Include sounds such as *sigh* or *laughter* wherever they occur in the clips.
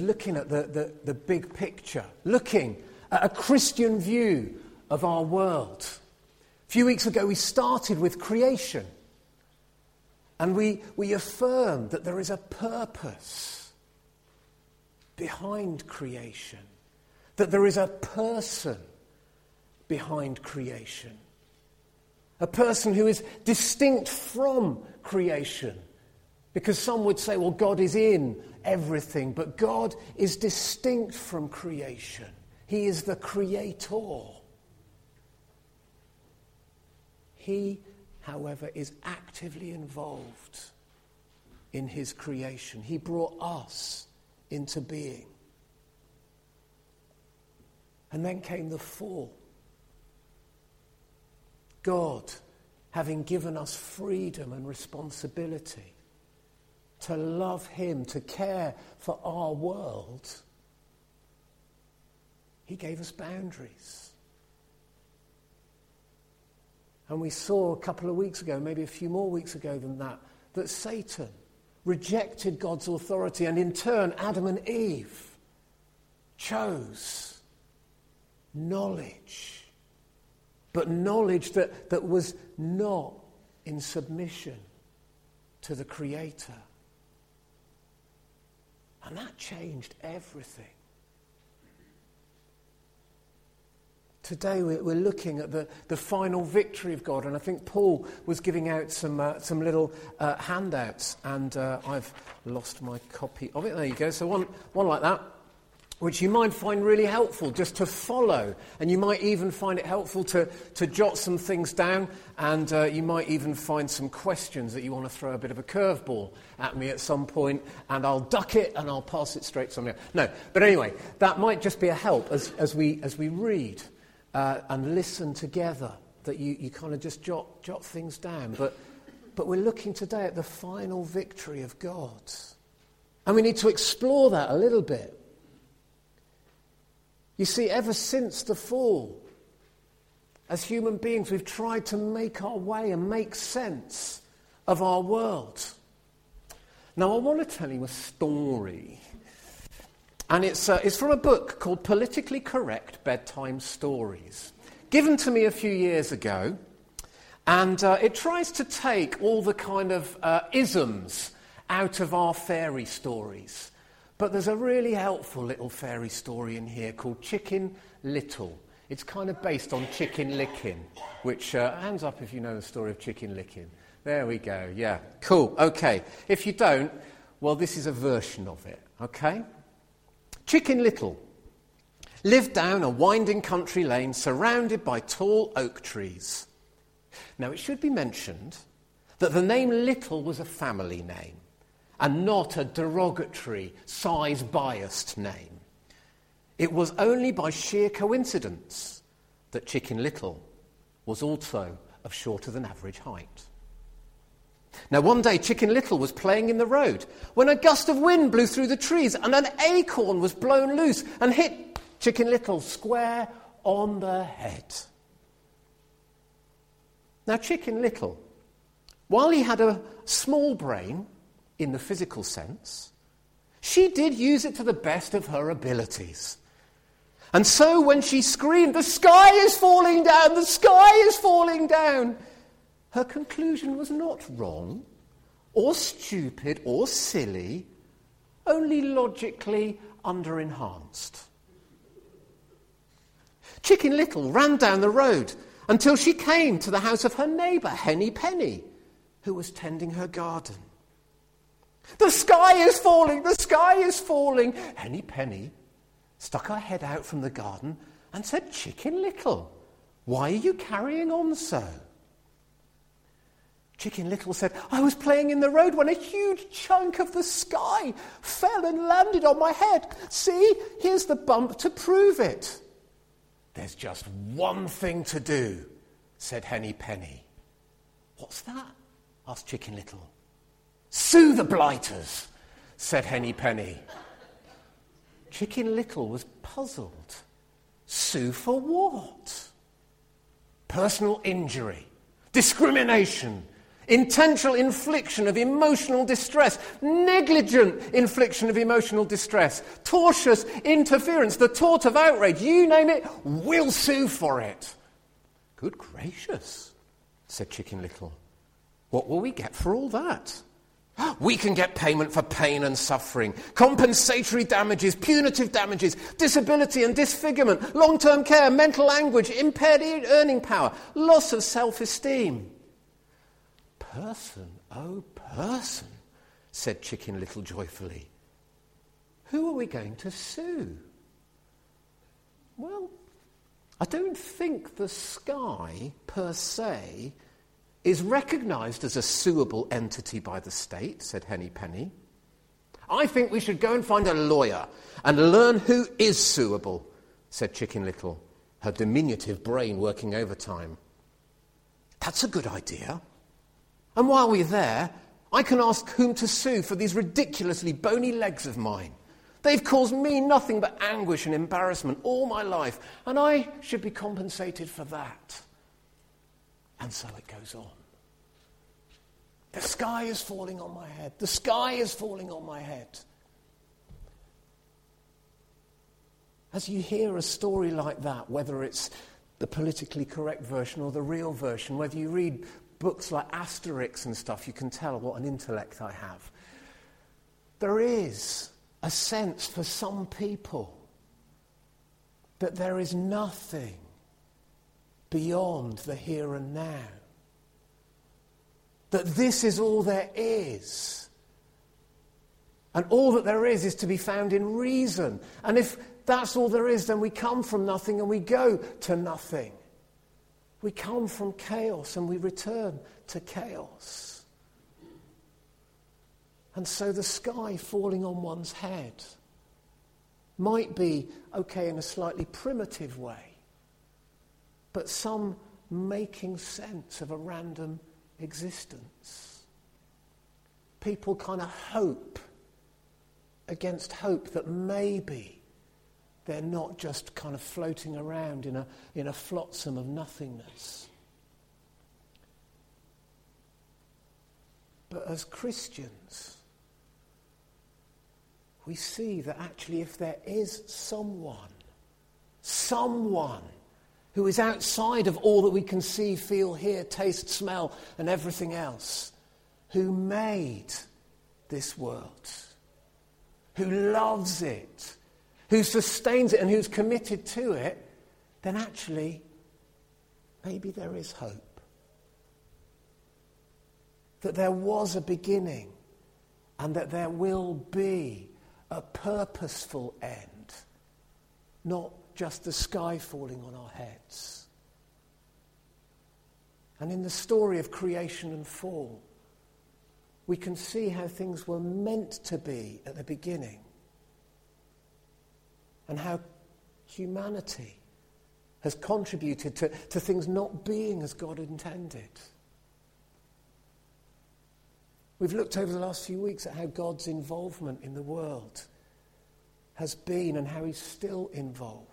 looking at the, the, the big picture, looking at a Christian view of our world. A few weeks ago, we started with creation. And we, we affirmed that there is a purpose behind creation, that there is a person behind creation, a person who is distinct from creation. Because some would say, well, God is in everything, but God is distinct from creation. He is the creator. He, however, is actively involved in his creation. He brought us into being. And then came the fall. God, having given us freedom and responsibility to love Him, to care for our world, He gave us boundaries. And we saw a couple of weeks ago, maybe a few more weeks ago than that, that Satan rejected God's authority, and in turn, Adam and Eve chose knowledge, but knowledge that, that was not in submission to the Creator. And that changed everything. Today we're looking at the, the final victory of God, and I think Paul was giving out some, uh, some little uh, handouts, and uh, I've lost my copy of it. There you go. So one, one like that which you might find really helpful just to follow. And you might even find it helpful to, to jot some things down, and uh, you might even find some questions that you want to throw a bit of a curveball at me at some point, and I'll duck it and I'll pass it straight somebody. No, but anyway, that might just be a help as, as, we, as we read uh, and listen together, that you, you kind of just jot, jot things down. But, but we're looking today at the final victory of God. And we need to explore that a little bit. You see, ever since the fall, as human beings, we've tried to make our way and make sense of our world. Now, I want to tell you a story. And it's, uh, it's from a book called Politically Correct Bedtime Stories, given to me a few years ago. And uh, it tries to take all the kind of uh, isms out of our fairy stories but there's a really helpful little fairy story in here called Chicken Little. It's kind of based on Chicken Licken, which, uh, hands up if you know the story of Chicken Licken. There we go, yeah. Cool, okay. If you don't, well, this is a version of it, okay? Chicken Little lived down a winding country lane surrounded by tall oak trees. Now, it should be mentioned that the name Little was a family name and not a derogatory, size biased name. It was only by sheer coincidence that Chicken Little was also of shorter than average height. Now, one day, Chicken Little was playing in the road when a gust of wind blew through the trees and an acorn was blown loose and hit Chicken Little square on the head. Now, Chicken Little, while he had a small brain, in the physical sense, she did use it to the best of her abilities. And so when she screamed, The sky is falling down, the sky is falling down, her conclusion was not wrong, or stupid, or silly, only logically under enhanced. Chicken Little ran down the road until she came to the house of her neighbour, Henny Penny, who was tending her garden. The sky is falling, the sky is falling. Henny Penny stuck her head out from the garden and said, Chicken Little, why are you carrying on so? Chicken Little said, I was playing in the road when a huge chunk of the sky fell and landed on my head. See, here's the bump to prove it. There's just one thing to do, said Henny Penny. What's that? asked Chicken Little. Sue the blighters, said Henny Penny. Chicken Little was puzzled. Sue for what? Personal injury, discrimination, intentional infliction of emotional distress, negligent infliction of emotional distress, tortious interference, the tort of outrage, you name it, we'll sue for it. Good gracious, said Chicken Little. What will we get for all that? We can get payment for pain and suffering, compensatory damages, punitive damages, disability and disfigurement, long term care, mental anguish, impaired earning power, loss of self esteem. Person, oh person, said Chicken Little joyfully. Who are we going to sue? Well, I don't think the sky per se is recognised as a suable entity by the state, said Henny Penny. I think we should go and find a lawyer and learn who is suable, said Chicken Little, her diminutive brain working overtime. That's a good idea. And while we're there, I can ask whom to sue for these ridiculously bony legs of mine. They've caused me nothing but anguish and embarrassment all my life, and I should be compensated for that. And so it goes on. The sky is falling on my head. The sky is falling on my head. As you hear a story like that, whether it's the politically correct version or the real version, whether you read books like Asterix and stuff, you can tell what an intellect I have. There is a sense for some people that there is nothing beyond the here and now. That this is all there is. And all that there is is to be found in reason. And if that's all there is, then we come from nothing and we go to nothing. We come from chaos and we return to chaos. And so the sky falling on one's head might be okay in a slightly primitive way, but some making sense of a random existence. People kind of hope against hope that maybe they're not just kind of floating around in a, in a flotsam of nothingness. But as Christians, we see that actually, if there is someone, someone who is outside of all that we can see, feel, hear, taste, smell, and everything else, who made this world, who loves it, who sustains it, and who's committed to it, then actually, maybe there is hope. That there was a beginning and that there will be a purposeful end, not just the sky falling on our heads. And in the story of creation and fall, we can see how things were meant to be at the beginning and how humanity has contributed to, to things not being as God intended. We've looked over the last few weeks at how God's involvement in the world has been and how he's still involved.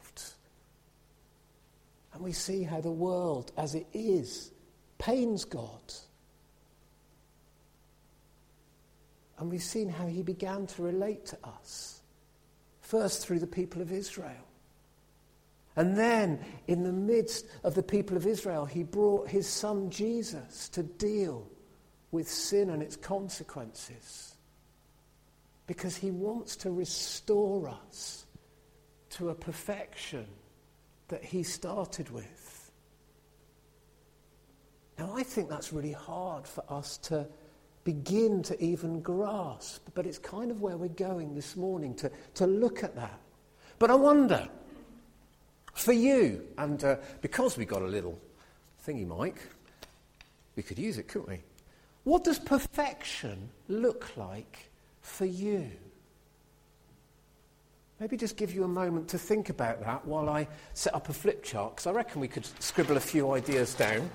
And we see how the world as it is pains God. And we've seen how he began to relate to us, first through the people of Israel. And then, in the midst of the people of Israel, he brought his son Jesus to deal with sin and its consequences. Because he wants to restore us to a perfection that he started with. Now, I think that's really hard for us to begin to even grasp, but it's kind of where we're going this morning to, to look at that. But I wonder, for you, and uh, because we got a little thingy mic, we could use it, couldn't we? What does perfection look like for you? Maybe just give you a moment to think about that while I set up a flip chart, because I reckon we could scribble a few ideas down.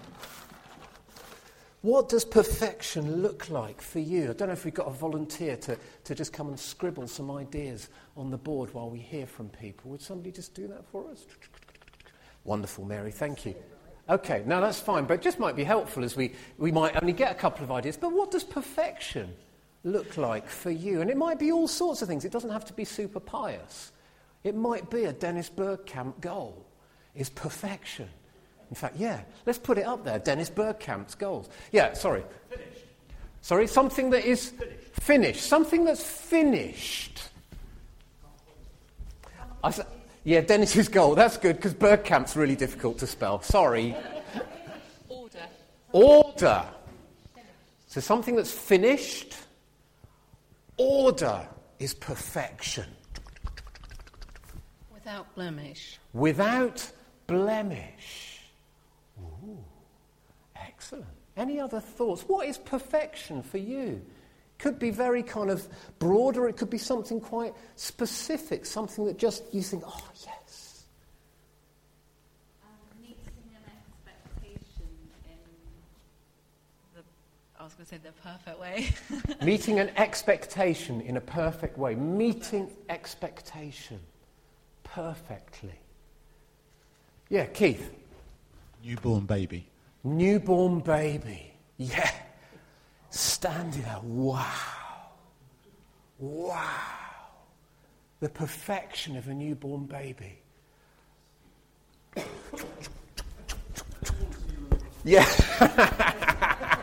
What does perfection look like for you? I don't know if we've got a volunteer to, to just come and scribble some ideas on the board while we hear from people. Would somebody just do that for us? Wonderful, Mary, thank you. Okay, now that's fine, but it just might be helpful as we, we might only get a couple of ideas. But what does perfection look like for you? And it might be all sorts of things. It doesn't have to be super pious. It might be a Dennis Bergkamp goal is perfection. In fact, yeah, let's put it up there. Dennis Bergkamp's goals. Yeah, sorry. Finished. Sorry, something that is finished. finished. Something that's finished. I, yeah, Dennis's goal. That's good because Bergkamp's really difficult to spell. Sorry. Order. Order. So something that's finished. Order is perfection. Without blemish. Without blemish. Ooh, excellent. Any other thoughts? What is perfection for you? Could be very kind of broad, or it could be something quite specific, something that just you think, oh, yes. Um, meeting an expectation in the, I was going to say the perfect way. *laughs* Meeting an expectation in a perfect way. Meeting expectation perfectly. Yeah, Keith. Newborn baby. Newborn baby. Yeah standing there, wow, wow, the perfection of a newborn baby. yeah. *laughs*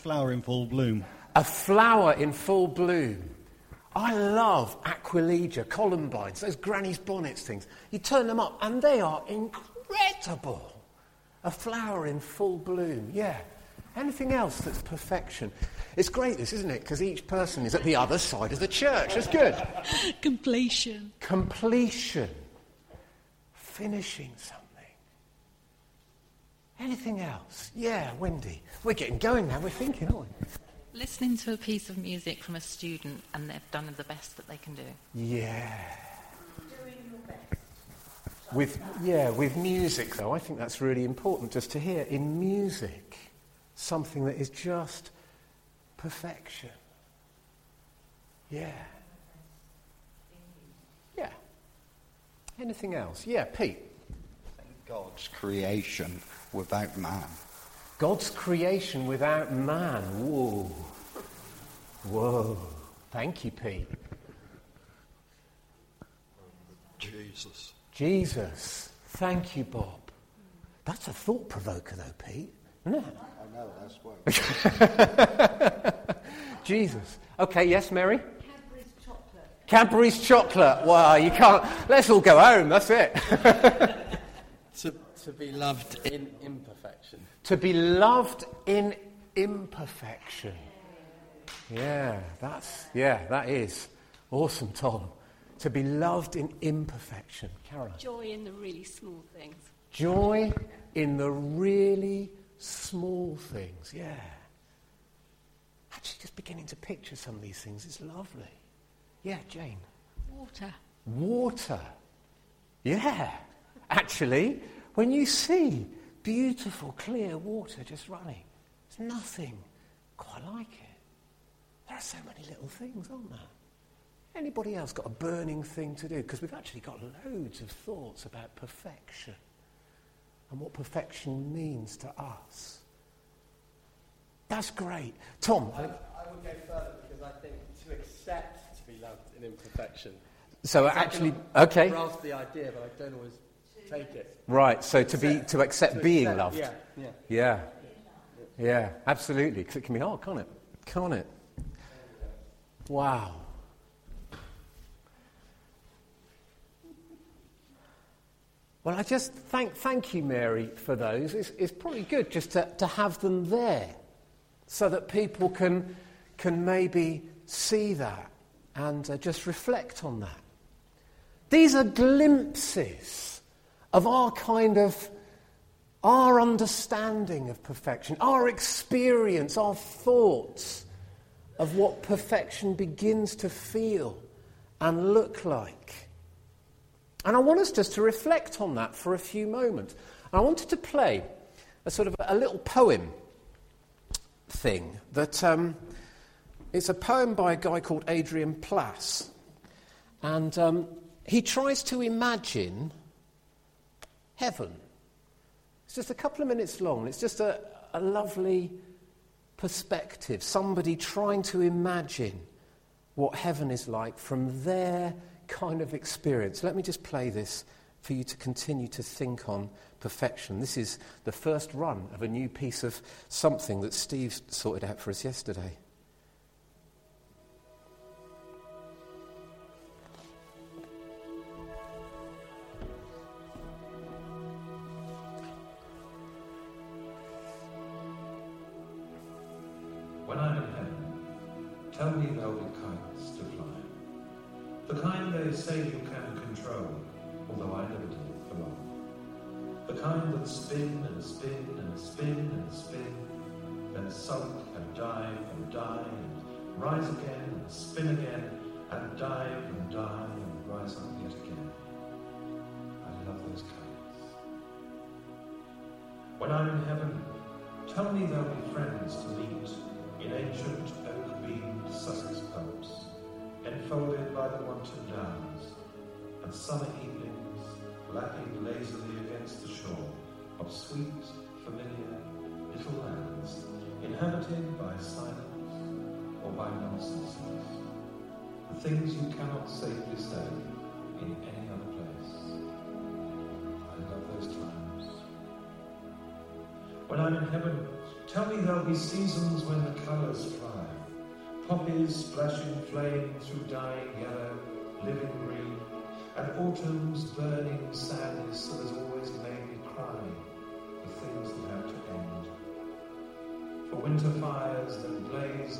a flower in full bloom. A flower in full bloom. I love aquilegia, columbines, those granny's bonnets things. You turn them up and they are incredible. A flower in full bloom, yeah. Anything else that's perfection? It's great, this, isn't it? Because each person is at the other side of the church. That's good. Completion. Completion. Finishing something. Anything else? Yeah, Wendy. We're getting going now. We're thinking, aren't we? Listening to a piece of music from a student and they've done the best that they can do. Yeah. Doing your best. With, yeah, with music, though, I think that's really important just to hear in music something that is just perfection. Yeah. Yeah. Anything else? Yeah, Pete. God's creation without man. God's creation without man. Whoa. Whoa. Thank you, Pete. Jesus. Jesus. Thank you, Bob. That's a thought provoker, though, Pete. Isn't it? know, that's *laughs* Jesus. Okay, yes, Mary? Cadbury's chocolate. Cadbury's chocolate. Wow, you can't. Let's all go home. That's it. *laughs* to, to be loved in imperfection. To be loved in imperfection. Yeah, that's, yeah, that is. Awesome, Tom. To be loved in imperfection. Caroline. Joy in the really small things. Joy in the really small things, yeah. Actually, just beginning to picture some of these things is lovely. Yeah, Jane. Water. Water. Yeah. Actually, when you see beautiful, clear water just running, there's nothing quite like it. There are so many little things, aren't there? Anybody else got a burning thing to do? Because we've actually got loads of thoughts about perfection and what perfection means to us. That's great. Tom? I, I would go further because I think to accept to be loved in imperfection. So actually, okay. grasp the idea, but I don't always take it. Right, so to be to accept to being accept, loved. Yeah, yeah. Yeah. Yeah, absolutely. Because it can be hard, can't it? Can't it? Wow. Well, I just thank, thank you, Mary, for those. It's, it's probably good just to, to have them there so that people can, can maybe see that and uh, just reflect on that. These are glimpses of our kind of our understanding of perfection, our experience, our thoughts of what perfection begins to feel and look like. And I want us just to reflect on that for a few moments. I wanted to play a sort of a little poem thing that um, it's a poem by a guy called Adrian Plass. And um, he tries to imagine heaven. It's just a couple of minutes long. It's just a, a lovely perspective. Somebody trying to imagine what heaven is like from their kind of experience. Let me just play this for you to continue to think on perfection. This is the first run of a new piece of something that Steve sorted out for us yesterday. In heaven, tell me there'll be kites to fly. The kind they say you can control, although I never did for long. The kind that spin and spin and spin and spin, then sulk and dive and die and rise again and spin again and dive and die and rise up yet again. I love those kites. When I'm in heaven, tell me there'll be friends to meet in ancient oak-beamed Sussex pubs, enfolded by the wanton downs, and summer evenings lapping lazily against the shore of sweet, familiar little lands, inhabited by silence or by nonsenses, the things you cannot safely say in any other place. I love those times. When I'm in heaven, tell me there'll be seasons when the colours fly. Poppies splashing flame through dying yellow, living green, and autumn's burning sadness that has always made me cry for things that have to end. For winter fires that blaze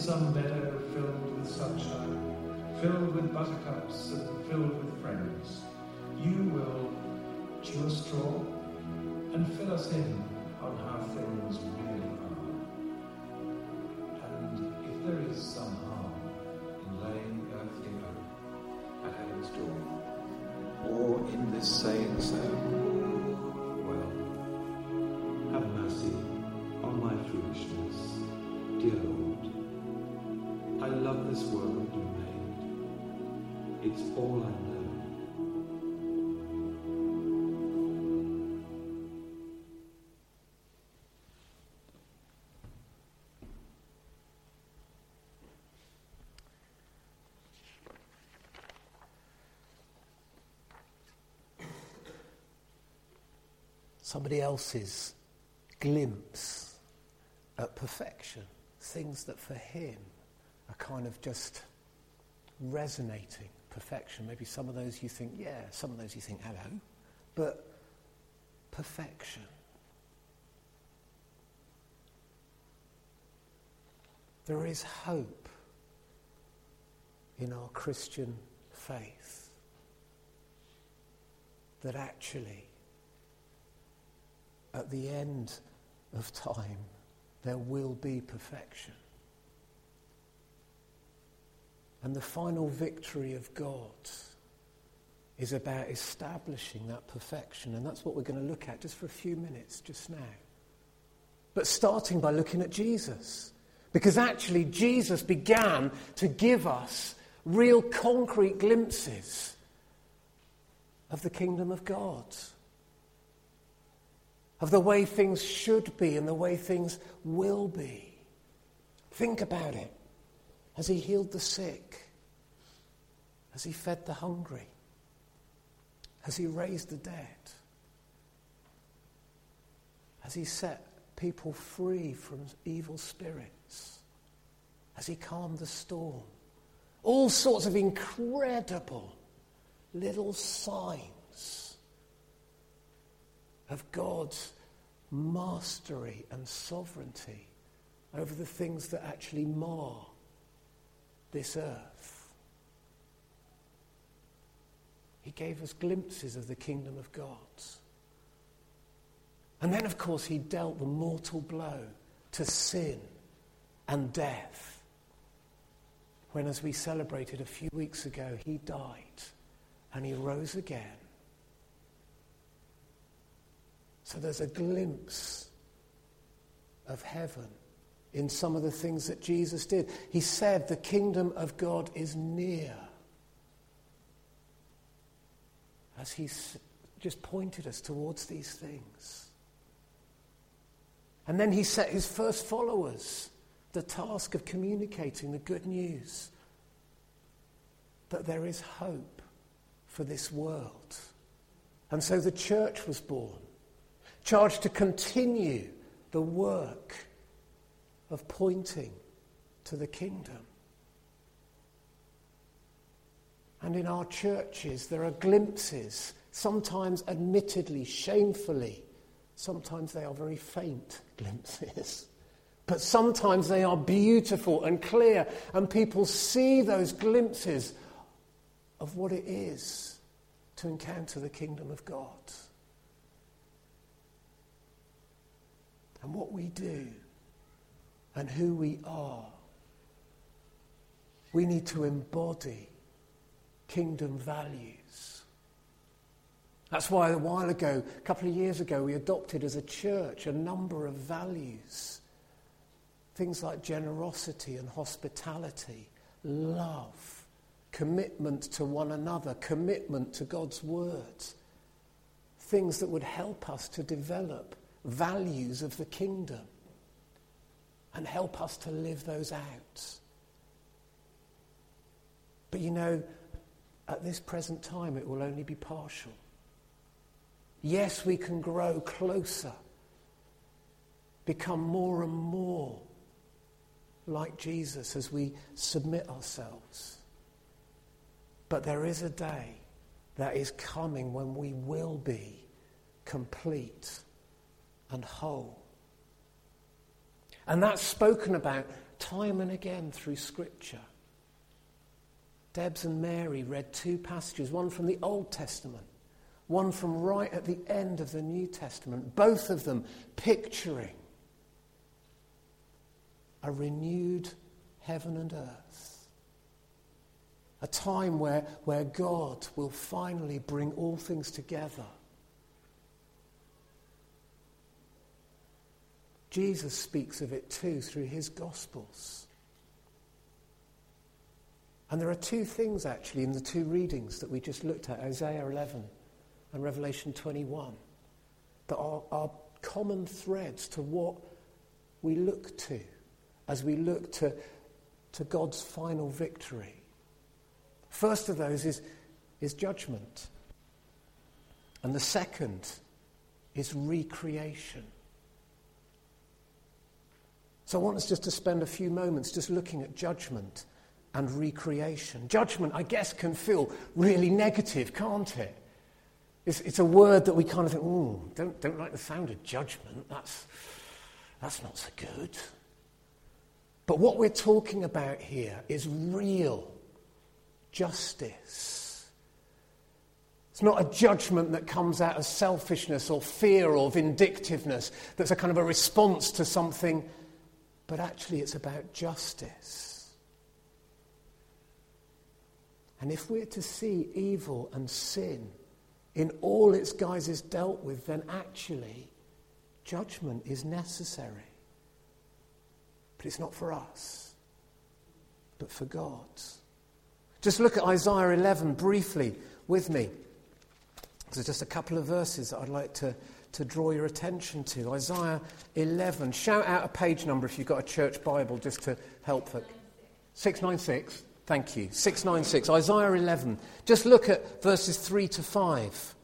some meadow filled with sunshine, filled with buttercups and filled with friends, you will chew a straw and fill us in on how things really Somebody else's glimpse at perfection, things that for him are kind of just resonating perfection. Maybe some of those you think, yeah, some of those you think, hello, but perfection. There is hope in our Christian faith that actually, at the end of time, there will be perfection. And the final victory of God is about establishing that perfection. And that's what we're going to look at just for a few minutes just now. But starting by looking at Jesus. Because actually, Jesus began to give us real concrete glimpses of the kingdom of God, of the way things should be and the way things will be. Think about it. Has he healed the sick? Has he fed the hungry? Has he raised the dead? Has he set people free from evil spirits? Has he calmed the storm? All sorts of incredible little signs of God's mastery and sovereignty over the things that actually mar this earth. He gave us glimpses of the kingdom of God. And then, of course, he dealt the mortal blow to sin and death when, as we celebrated a few weeks ago, he died and he rose again. So there's a glimpse of heaven in some of the things that Jesus did. He said, The kingdom of God is near. As he just pointed us towards these things. And then he set his first followers the task of communicating the good news that there is hope for this world. And so the church was born, charged to continue the work of pointing to the kingdom. And in our churches, there are glimpses, sometimes admittedly, shamefully, sometimes they are very faint glimpses. *laughs* But sometimes they are beautiful and clear, and people see those glimpses of what it is to encounter the kingdom of God. And what we do and who we are. We need to embody kingdom values. That's why a while ago, a couple of years ago, we adopted as a church a number of values. Things like generosity and hospitality, love, commitment to one another, commitment to God's word. Things that would help us to develop values of the kingdom and help us to live those out. But you know, at this present time, it will only be partial. Yes, we can grow closer, become more and more like Jesus as we submit ourselves. But there is a day that is coming when we will be complete and whole. And that's spoken about time and again through Scripture. Debs and Mary read two passages, one from the Old Testament, one from right at the end of the New Testament, both of them picturing a renewed heaven and earth. A time where, where God will finally bring all things together Jesus speaks of it too through his Gospels. And there are two things actually in the two readings that we just looked at Isaiah 11 and Revelation 21 that are, are common threads to what we look to as we look to, to God's final victory. First of those is, is judgment, and the second is recreation. So I want us just to spend a few moments just looking at judgment and recreation. Judgment, I guess, can feel really negative, can't it? It's, it's a word that we kind of think, oh, don't, don't like the sound of judgment. That's, that's not so good. But what we're talking about here is real justice. It's not a judgment that comes out of selfishness or fear or vindictiveness that's a kind of a response to something but actually it's about justice. And if we're to see evil and sin in all its guises dealt with, then actually judgment is necessary. But it's not for us, but for God. Just look at Isaiah 11 briefly with me. There's just a couple of verses that I'd like to to draw your attention to. Isaiah 11. Shout out a page number if you've got a church Bible just to help. 696. Thank you. 696. Isaiah 11. Just look at verses 3 to 5.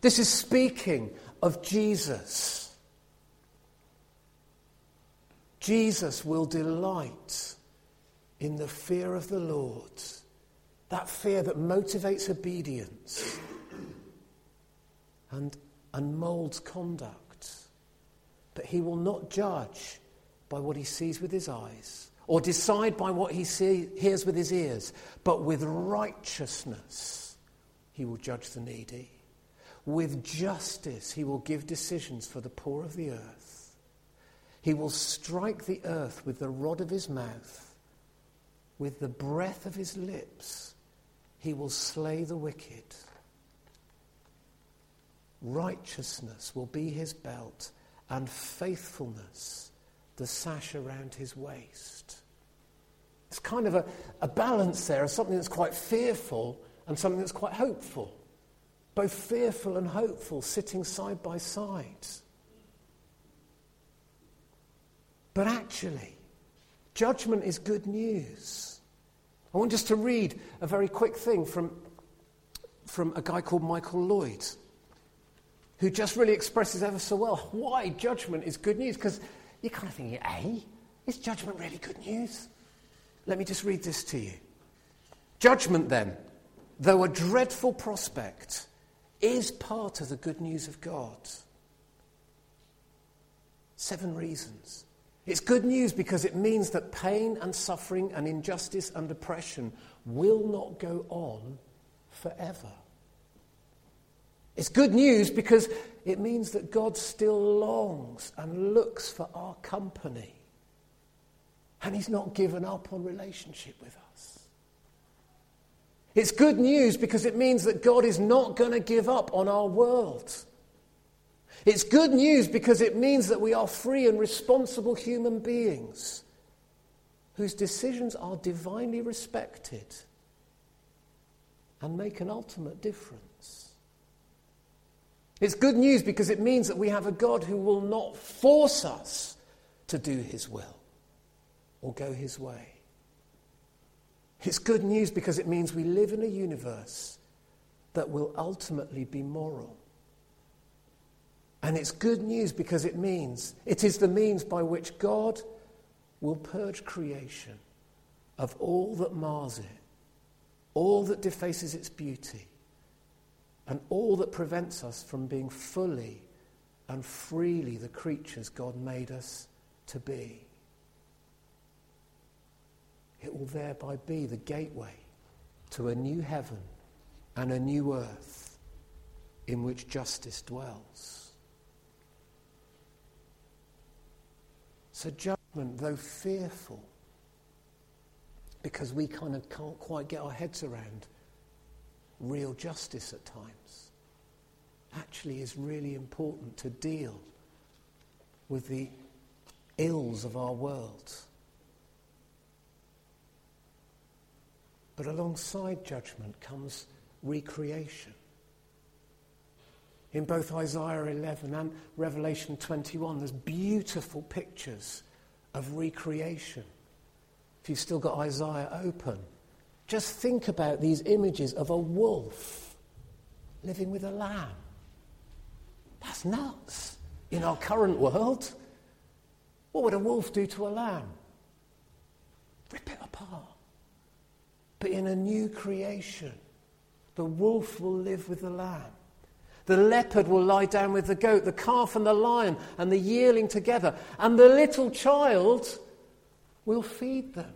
This is speaking of Jesus. Jesus will delight in the fear of the Lord, that fear that motivates obedience. And and molds conduct. But he will not judge by what he sees with his eyes or decide by what he see, hears with his ears, but with righteousness he will judge the needy. With justice he will give decisions for the poor of the earth. He will strike the earth with the rod of his mouth, with the breath of his lips he will slay the wicked. Righteousness will be his belt, and faithfulness the sash around his waist. It's kind of a, a balance there of something that's quite fearful and something that's quite hopeful. Both fearful and hopeful sitting side by side. But actually, judgment is good news. I want just to read a very quick thing from, from a guy called Michael Lloyd, who just really expresses ever so well why judgment is good news. Because you're kind of thinking, eh? Is judgment really good news? Let me just read this to you. Judgment, then, though a dreadful prospect, is part of the good news of God. Seven reasons. It's good news because it means that pain and suffering and injustice and oppression will not go on forever. It's good news because it means that God still longs and looks for our company. And He's not given up on relationship with us. It's good news because it means that God is not going to give up on our world. It's good news because it means that we are free and responsible human beings whose decisions are divinely respected and make an ultimate difference. It's good news because it means that we have a God who will not force us to do his will or go his way. It's good news because it means we live in a universe that will ultimately be moral. And it's good news because it means it is the means by which God will purge creation of all that mars it, all that defaces its beauty, and all that prevents us from being fully and freely the creatures God made us to be. It will thereby be the gateway to a new heaven and a new earth in which justice dwells. So, judgment, though fearful, because we kind of can't quite get our heads around real justice at times, actually is really important to deal with the ills of our world. But alongside judgment comes recreation. In both Isaiah 11 and Revelation 21, there's beautiful pictures of recreation. If you've still got Isaiah open, just think about these images of a wolf living with a lamb. That's nuts in our current world. What would a wolf do to a lamb? Rip it apart. But in a new creation, the wolf will live with the lamb. The leopard will lie down with the goat, the calf and the lion and the yearling together, and the little child will feed them.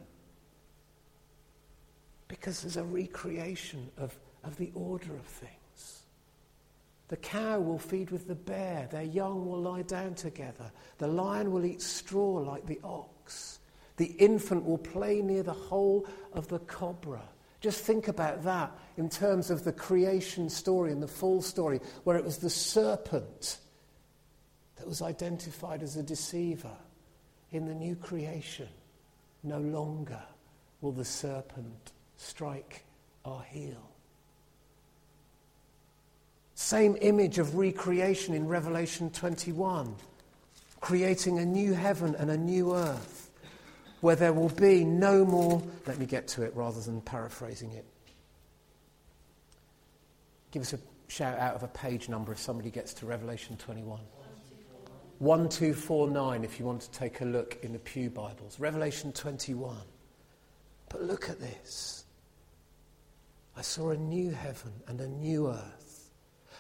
Because there's a recreation of, of the order of things. The cow will feed with the bear, their young will lie down together, the lion will eat straw like the ox. The infant will play near the hole of the cobra. Just think about that in terms of the creation story and the fall story, where it was the serpent that was identified as a deceiver. In the new creation, no longer will the serpent strike our heel. Same image of recreation in Revelation 21, creating a new heaven and a new earth where there will be no more. Let me get to it rather than paraphrasing it. Give us a shout out of a page number if somebody gets to Revelation 21. 1249 if you want to take a look in the Pew Bibles. Revelation 21. But look at this. I saw a new heaven and a new earth.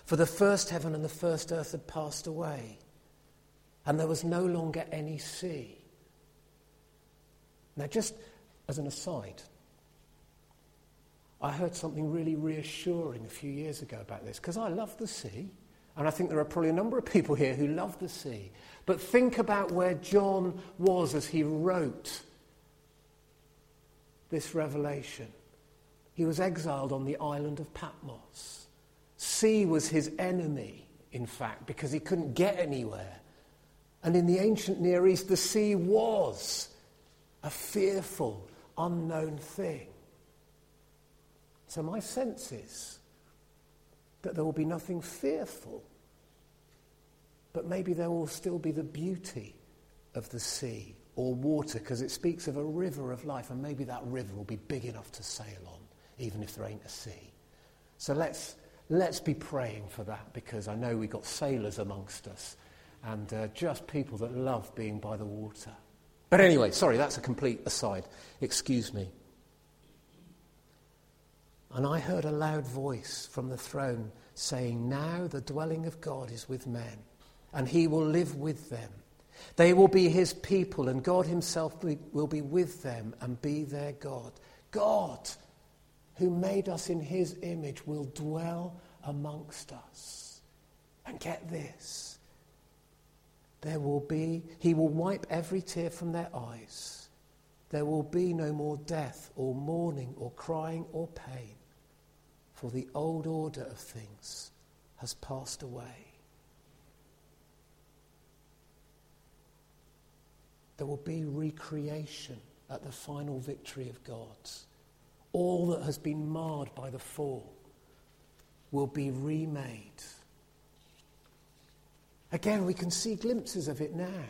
For the first heaven and the first earth had passed away, and there was no longer any sea. Now, just as an aside, I heard something really reassuring a few years ago about this because I love the sea. And I think there are probably a number of people here who love the sea. But think about where John was as he wrote this revelation. He was exiled on the island of Patmos. Sea was his enemy, in fact, because he couldn't get anywhere. And in the ancient Near East, the sea was a fearful, unknown thing. So my sense is that there will be nothing fearful, but maybe there will still be the beauty of the sea or water, because it speaks of a river of life, and maybe that river will be big enough to sail on, even if there ain't a sea. So let's, let's be praying for that, because I know we've got sailors amongst us and uh, just people that love being by the water. But anyway, sorry, that's a complete aside. Excuse me. And I heard a loud voice from the throne saying, Now the dwelling of God is with men, and he will live with them. They will be his people, and God himself will be with them and be their God. God, who made us in his image, will dwell amongst us. And get this there will be, he will wipe every tear from their eyes. There will be no more death or mourning or crying or pain, for the old order of things has passed away. There will be recreation at the final victory of God. All that has been marred by the fall will be remade. Again, we can see glimpses of it now.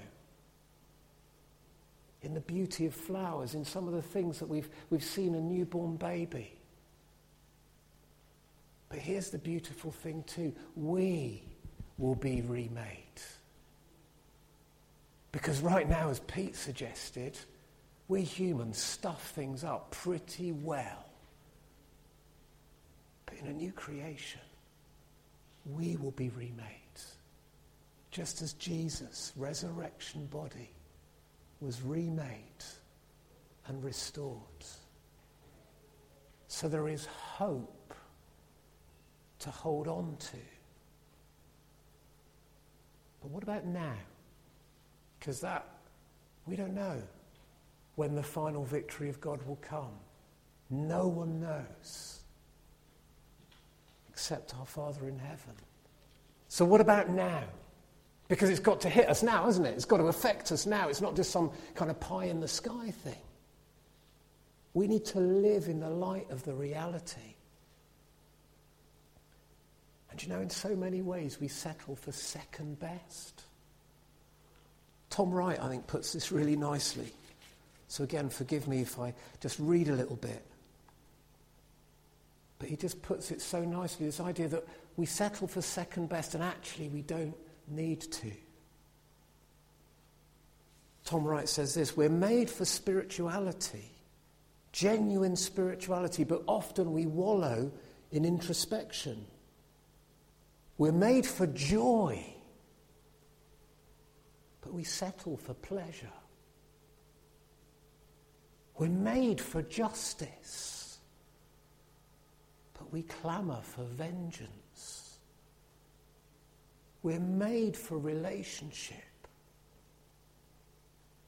In the beauty of flowers, in some of the things that we've, we've seen a newborn baby. But here's the beautiful thing, too we will be remade. Because right now, as Pete suggested, we humans stuff things up pretty well. But in a new creation, we will be remade. Just as Jesus' resurrection body was remade and restored. So there is hope to hold on to. But what about now? Because that, we don't know when the final victory of God will come. No one knows except our Father in heaven. So, what about now? Because it's got to hit us now, hasn't it? It's got to affect us now. It's not just some kind of pie in the sky thing. We need to live in the light of the reality. And you know, in so many ways, we settle for second best. Tom Wright, I think, puts this really nicely. So, again, forgive me if I just read a little bit. But he just puts it so nicely this idea that we settle for second best and actually we don't need to. Tom Wright says this We're made for spirituality, genuine spirituality, but often we wallow in introspection. We're made for joy but we settle for pleasure. We're made for justice, but we clamour for vengeance. We're made for relationship,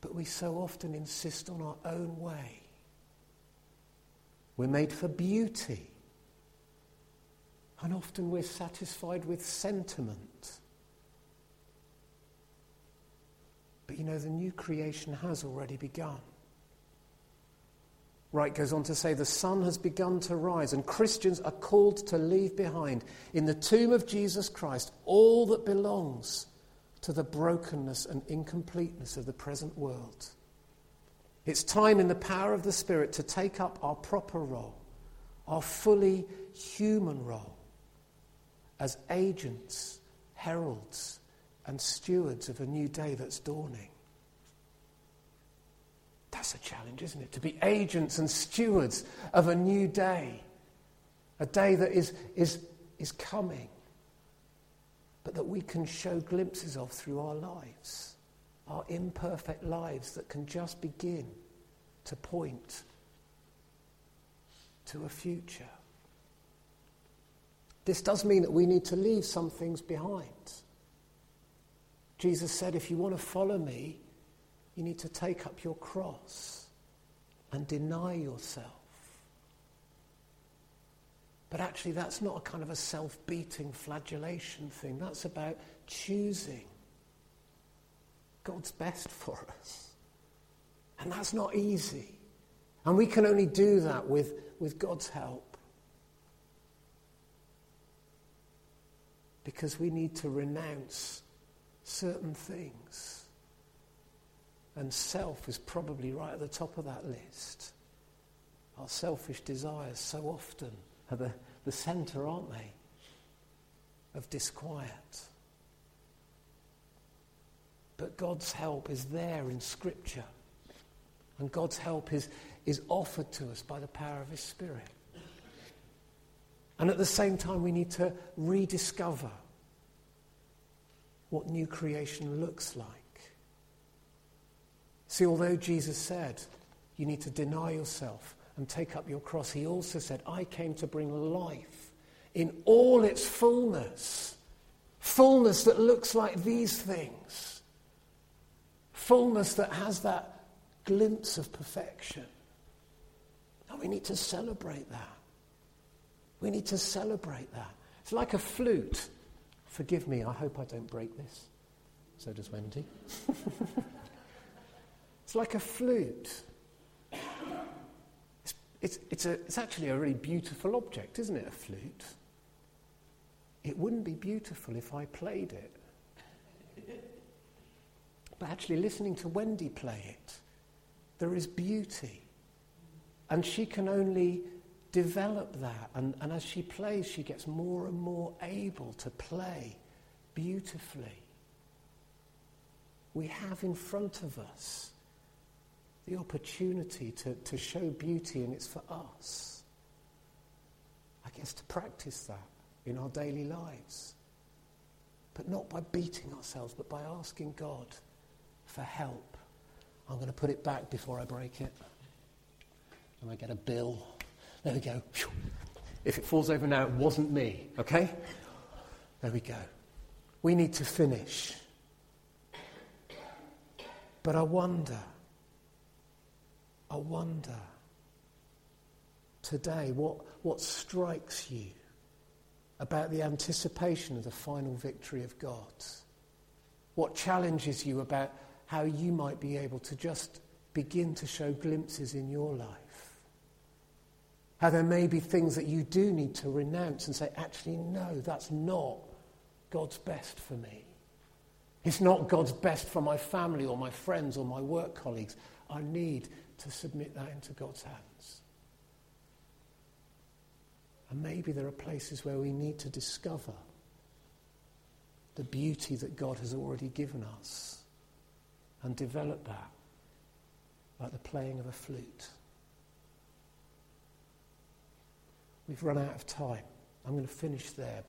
but we so often insist on our own way. We're made for beauty, and often we're satisfied with sentiment. But you know, the new creation has already begun. Wright goes on to say the sun has begun to rise, and Christians are called to leave behind in the tomb of Jesus Christ all that belongs to the brokenness and incompleteness of the present world. It's time in the power of the Spirit to take up our proper role, our fully human role, as agents, heralds, and stewards of a new day that's dawning. That's a challenge, isn't it? To be agents and stewards of a new day, a day that is, is, is coming, but that we can show glimpses of through our lives, our imperfect lives that can just begin to point to a future. This does mean that we need to leave some things behind. Jesus said, if you want to follow me, you need to take up your cross and deny yourself. But actually, that's not a kind of a self beating flagellation thing. That's about choosing God's best for us. And that's not easy. And we can only do that with, with God's help. Because we need to renounce certain things. And self is probably right at the top of that list. Our selfish desires so often are the, the centre, aren't they, of disquiet. But God's help is there in Scripture. And God's help is, is offered to us by the power of His Spirit. And at the same time, we need to rediscover what new creation looks like. See, although Jesus said you need to deny yourself and take up your cross, he also said, I came to bring life in all its fullness. Fullness that looks like these things. Fullness that has that glimpse of perfection. And we need to celebrate that. We need to celebrate that. It's like a flute. Forgive me, I hope I don't break this. So does Wendy. *laughs* it's like a flute. It's, it's, it's, a, it's actually a really beautiful object, isn't it, a flute? It wouldn't be beautiful if I played it. But actually, listening to Wendy play it, there is beauty. And she can only develop that. And, and as she plays, she gets more and more able to play beautifully. We have in front of us the opportunity to, to show beauty, and it's for us. I guess to practice that in our daily lives. But not by beating ourselves, but by asking God for help. I'm going to put it back before I break it. And I get a bill. There we go. If it falls over now, it wasn't me, okay? There we go. We need to finish. But I wonder, I wonder today what, what strikes you about the anticipation of the final victory of God? What challenges you about how you might be able to just begin to show glimpses in your life? How there may be things that you do need to renounce and say, actually, no, that's not God's best for me. It's not God's best for my family or my friends or my work colleagues. I need to submit that into God's hands. And maybe there are places where we need to discover the beauty that God has already given us and develop that like the playing of a flute. We've run out of time. I'm going to finish there.